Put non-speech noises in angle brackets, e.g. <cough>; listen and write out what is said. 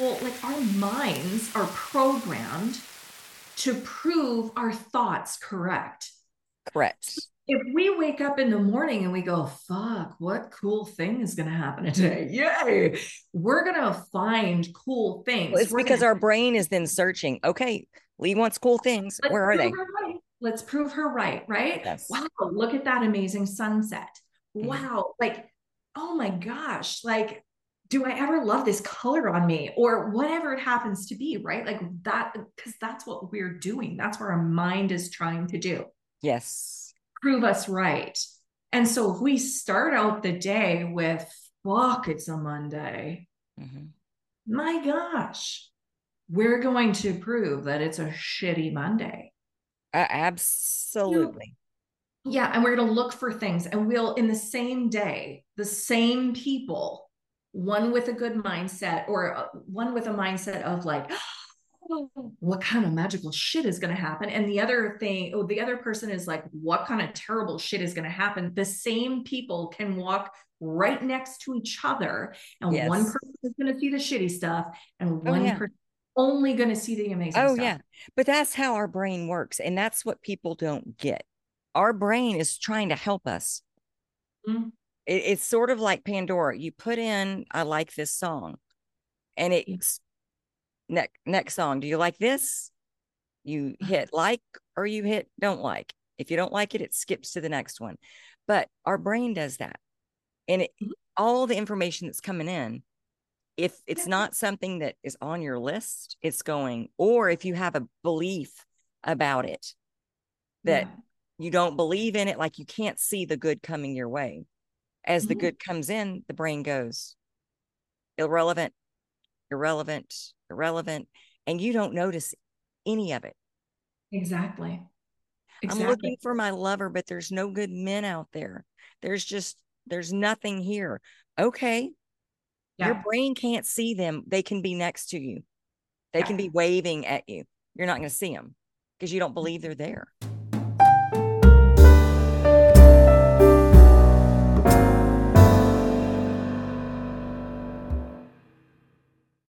whole like our minds are programmed to prove our thoughts correct. Correct. If we wake up in the morning and we go, fuck, what cool thing is going to happen today? <laughs> Yay. We're going to find cool things. Well, it's We're because gonna- our brain is then searching. Okay, Leigh wants cool things. Let's Where are they? right. Let's prove her right, right? Yes. Wow, look at that amazing sunset. Mhm. Wow, like, oh my gosh, like, do I ever love this color on me or whatever it happens to be, right? Like that, because that's what we're doing. That's what our mind is trying to do Yes. prove us right. And so if we start out the day with, fuck, it's a Monday, Mhm. my gosh, we're going to prove that it's a shitty Monday. Uh, absolutely. Yeah, and we're going to look for things, and we'll, in the same day, the same people, one with a good mindset or uh, one with a mindset of like, <gasps> what kind of magical shit is going to happen? And the other thing, oh, the other person is like, what kind of terrible shit is going to happen? The same people can walk right next to each other, and Yes. one person is going to see the shitty stuff, and Oh, one yeah. person only going to see the amazing Oh, stuff. yeah. But that's how our brain works. And that's what people don't get. Our brain is trying to help us. Mhm. It, it's sort of like Pandora. You put in, I like this song, and it's next next song. Do you like this? You hit like or you hit don't like. If you don't like it, it skips to the next one. But our brain does that. And it, Mhm. all the information that's coming in, if it's not something that is on your list, it's going, or if you have a belief about it that Yeah. you don't believe in it, like you can't see the good coming your way. As the Mhm. good comes in, the brain goes irrelevant, irrelevant, irrelevant, and you don't notice any of it. Exactly. I'm looking for my lover, but there's no good men out there. There's just, there's nothing here. Okay. Yeah. Your brain can't see them. They can be next to you, they Yeah. can be waving at you. You're not going to see them because you don't believe they're there.